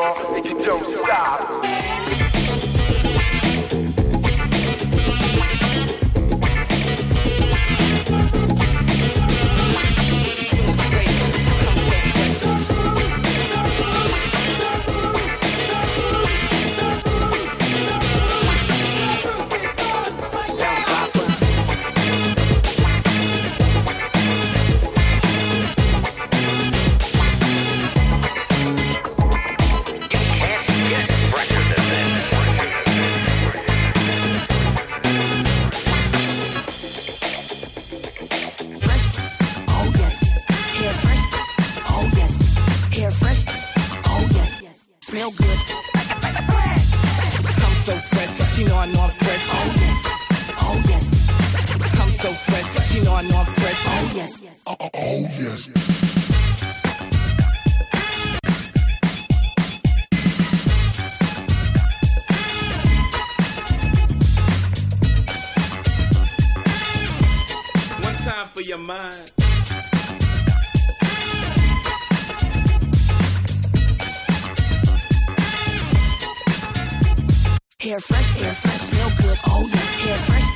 y'all if you don't stop. Oh, oh, oh yes. for your mind. Hair fresh, hair fresh, smell good, oh yes, hair fresh.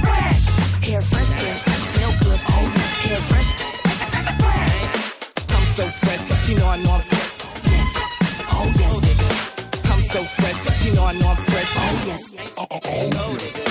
Fresh! Hair fresh, hair fresh. she know I know I'm fresh. Oh yes, I'm so fresh, she know I know I'm fresh. Oh yes, oh, oh.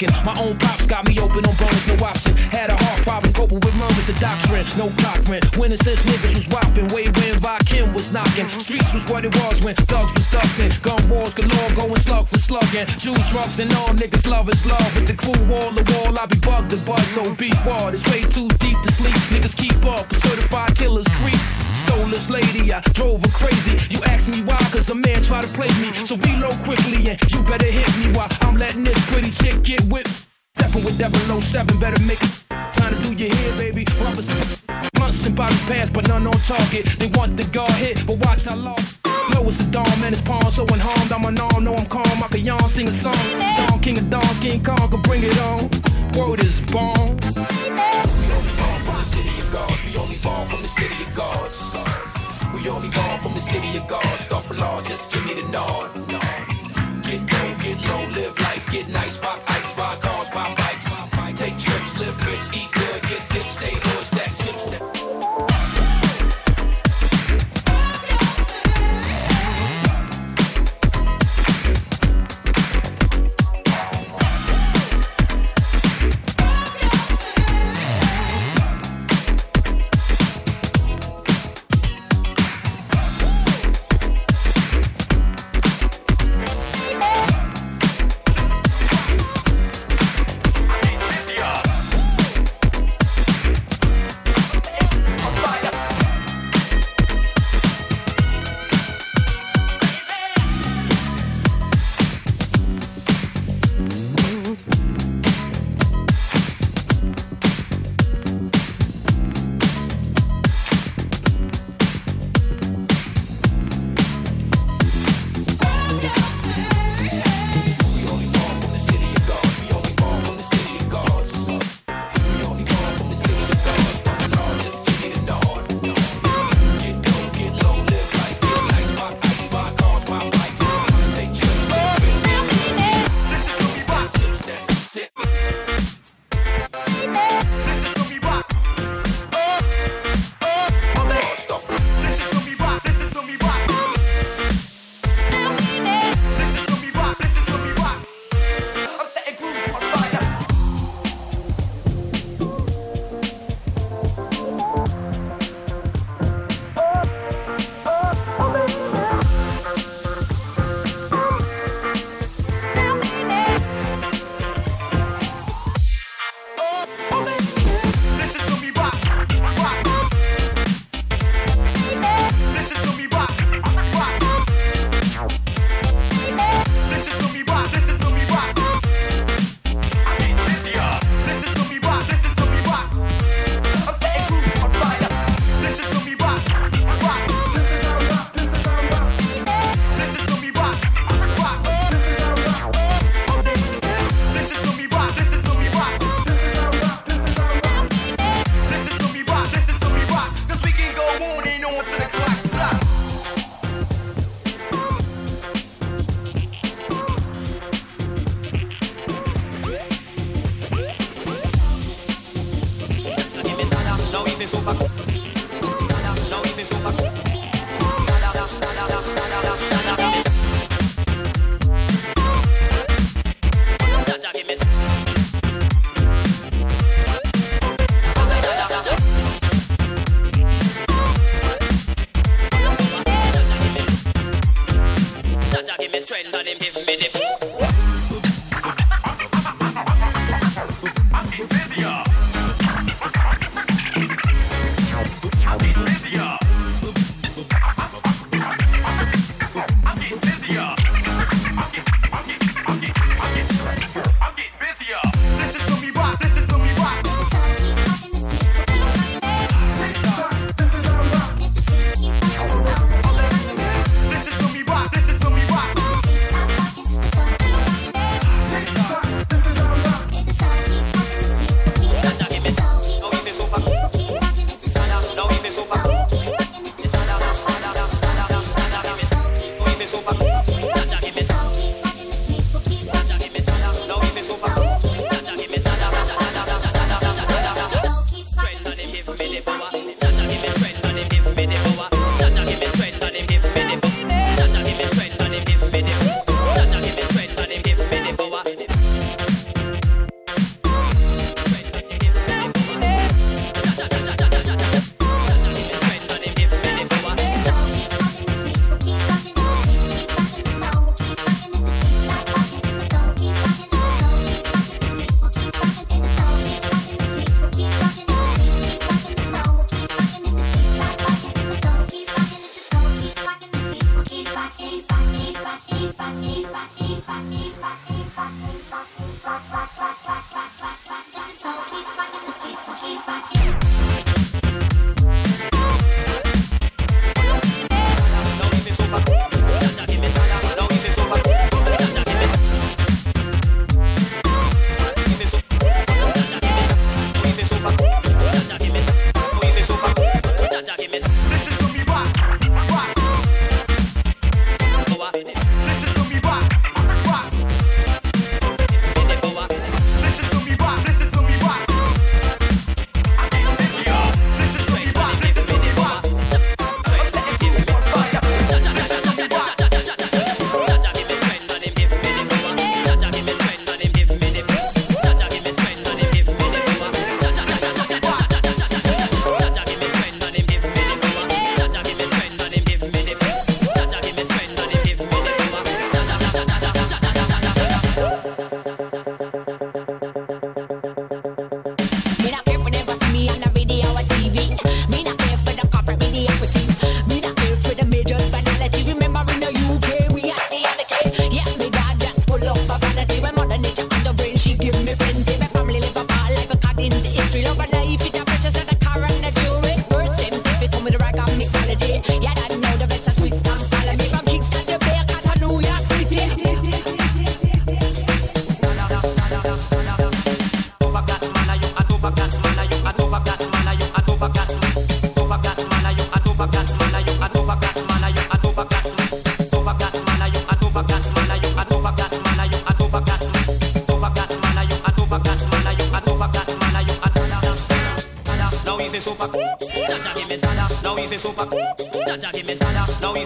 Rocking. My own pops got me open on bones, no option. Had a heart problem, coping with murmurs, the doctrine. No doctrine. Winning since niggas was whopping. Way when Kim was knocking. Streets was what it was when thugs was ducking. Gun wars galore, going slug for slugging. Jews, drugs, and all niggas love is love. With the crew wall to wall, I be bugged the buzz. So beef wall, it's way too deep to sleep. Niggas keep up, certified killers creep. Stole this lady, I drove her crazy. You ask me why, cause a man tried to play me. So reload quickly and you better hit me while I'm letting this pretty chick get whipped. Stepping with 007, better make it. Time to do your hair, baby. Rubbers, blunts and bottles pass, but none on target. They want the guard hit, but watch I lost. Know it's a dawn, man, it's pawn, so unharmed. I'm unarmed, know I'm calm. I can yawn, sing a song. Dawn, king of dawns, King Kong, can bring it on. Word is born. Fall from the city of gods. We only fall from the city of gods. Start for law, just give me the nod. Get low, get low, live life, get nice, rock ice, ride cars, ride bikes. Take trips, live rich, eat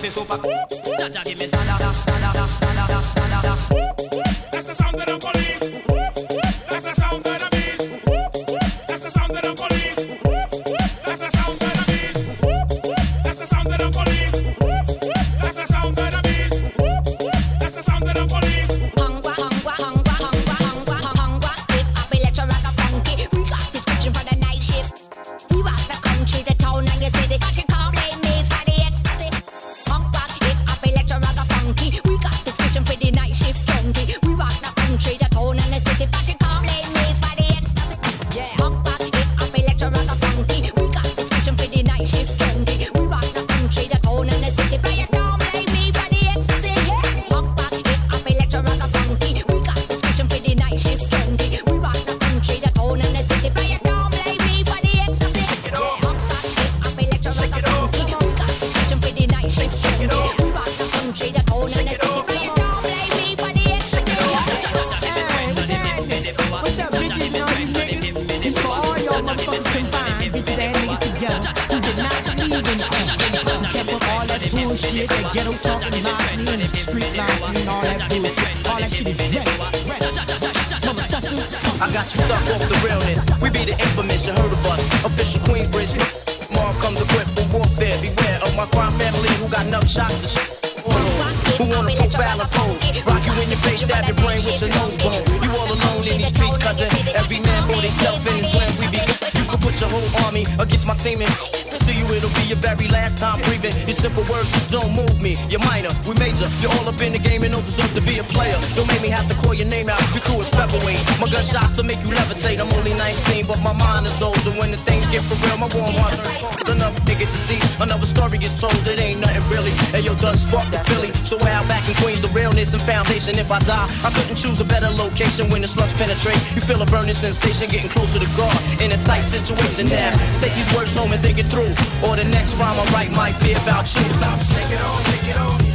easy super. Jaja give me who got enough shots to shoot. Who wanna profile a pose? Rock you in your face, stab your brain with your nose bone. You all alone in these streets, cousin. Every man for himself in his land. We be good you can put your whole army against my team and to you it'll be your very last time breathing. Your simple words don't move me. You're minor, we major. You're all up in the game and don't deserve to be a player. Don't make me have to call your name out. Your crew is featherweight. My gunshots will make you levitate. I'm only 19, but my mind is old. And when the things get for real, my warm heart turns cold. Enough niggas to see another story gets told. It ain't nothing really. Hey yo, done spark the Philly. So out back in Queens, the realness and foundation. If I die, I couldn't choose a better location when the slugs penetrate. You feel a burning sensation getting closer to God in a tight situation now. Take these words home and think it through. Or the next rhyme I write might be about you. Take it off, take it off,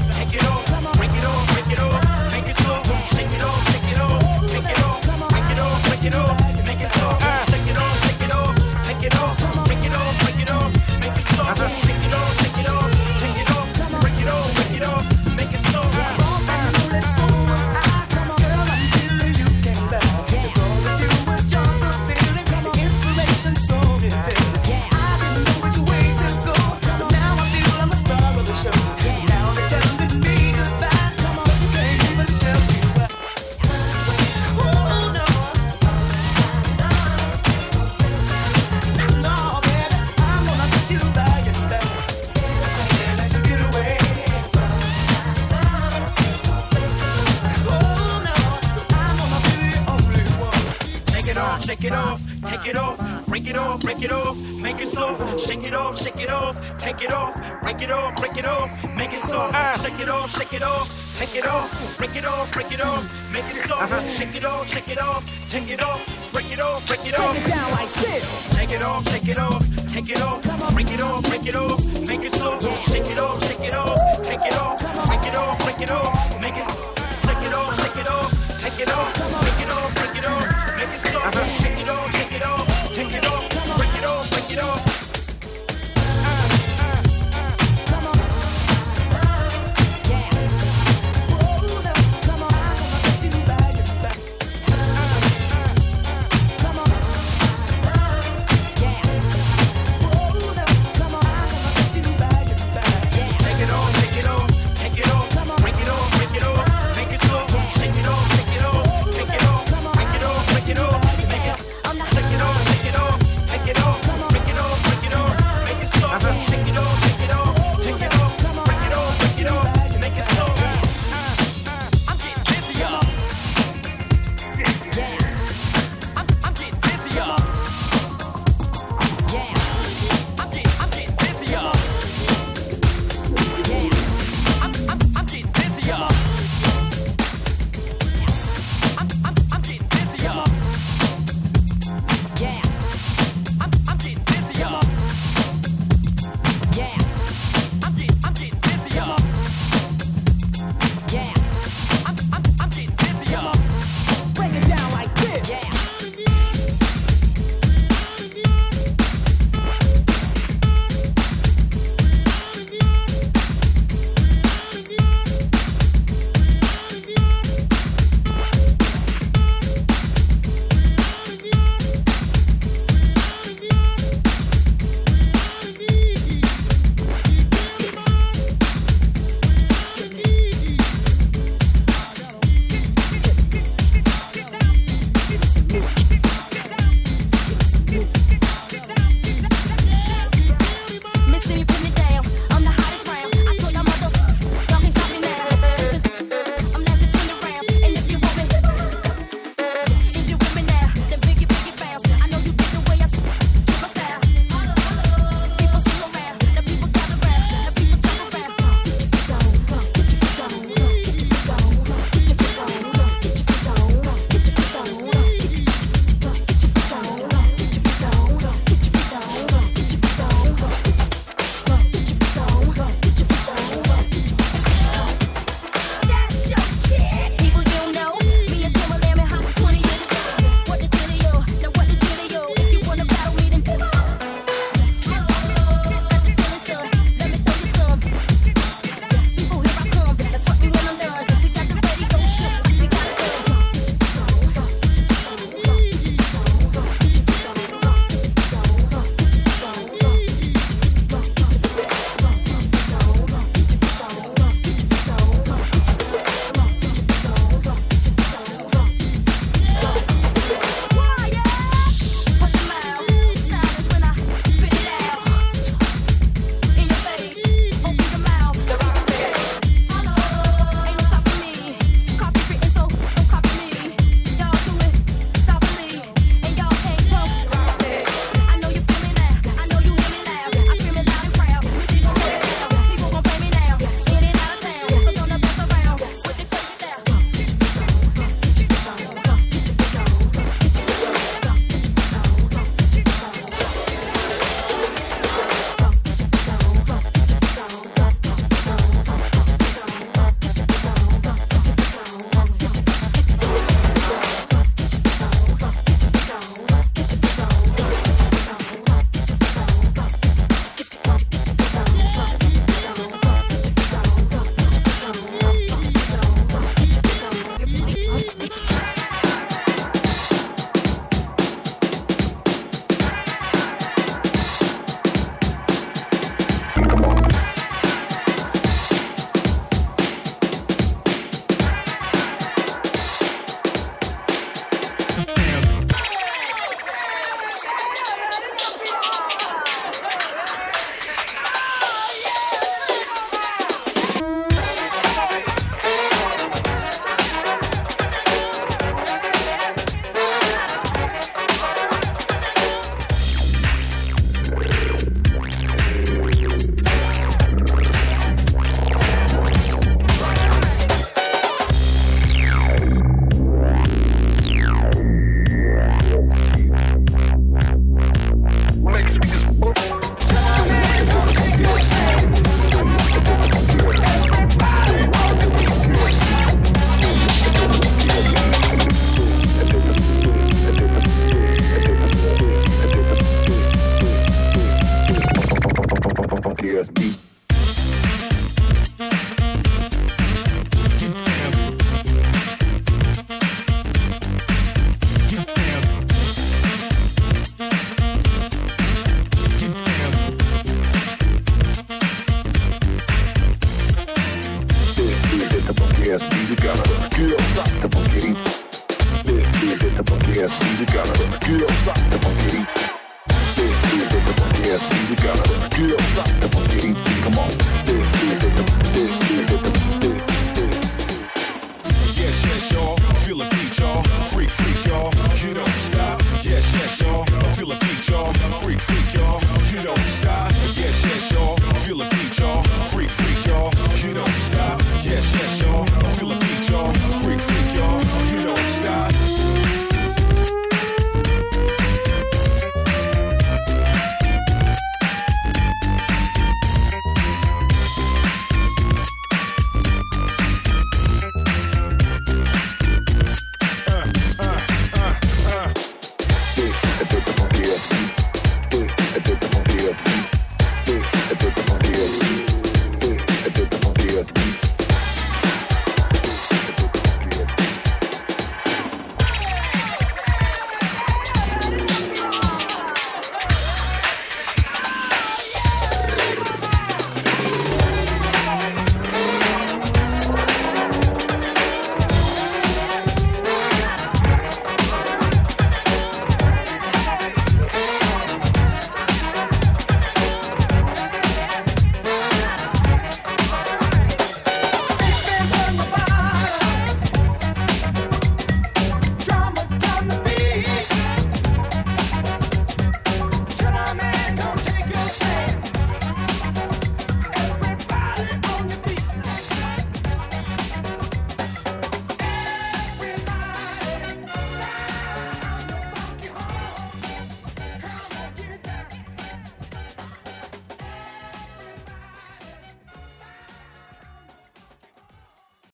Break. Take it off, take it off, take it off, break it off, break it off, make it soft. Shake it off, shake it off, take it off, break it off, break it off, make it. Shake it off, shake it off, take it off, take it off, break it off, make it soft.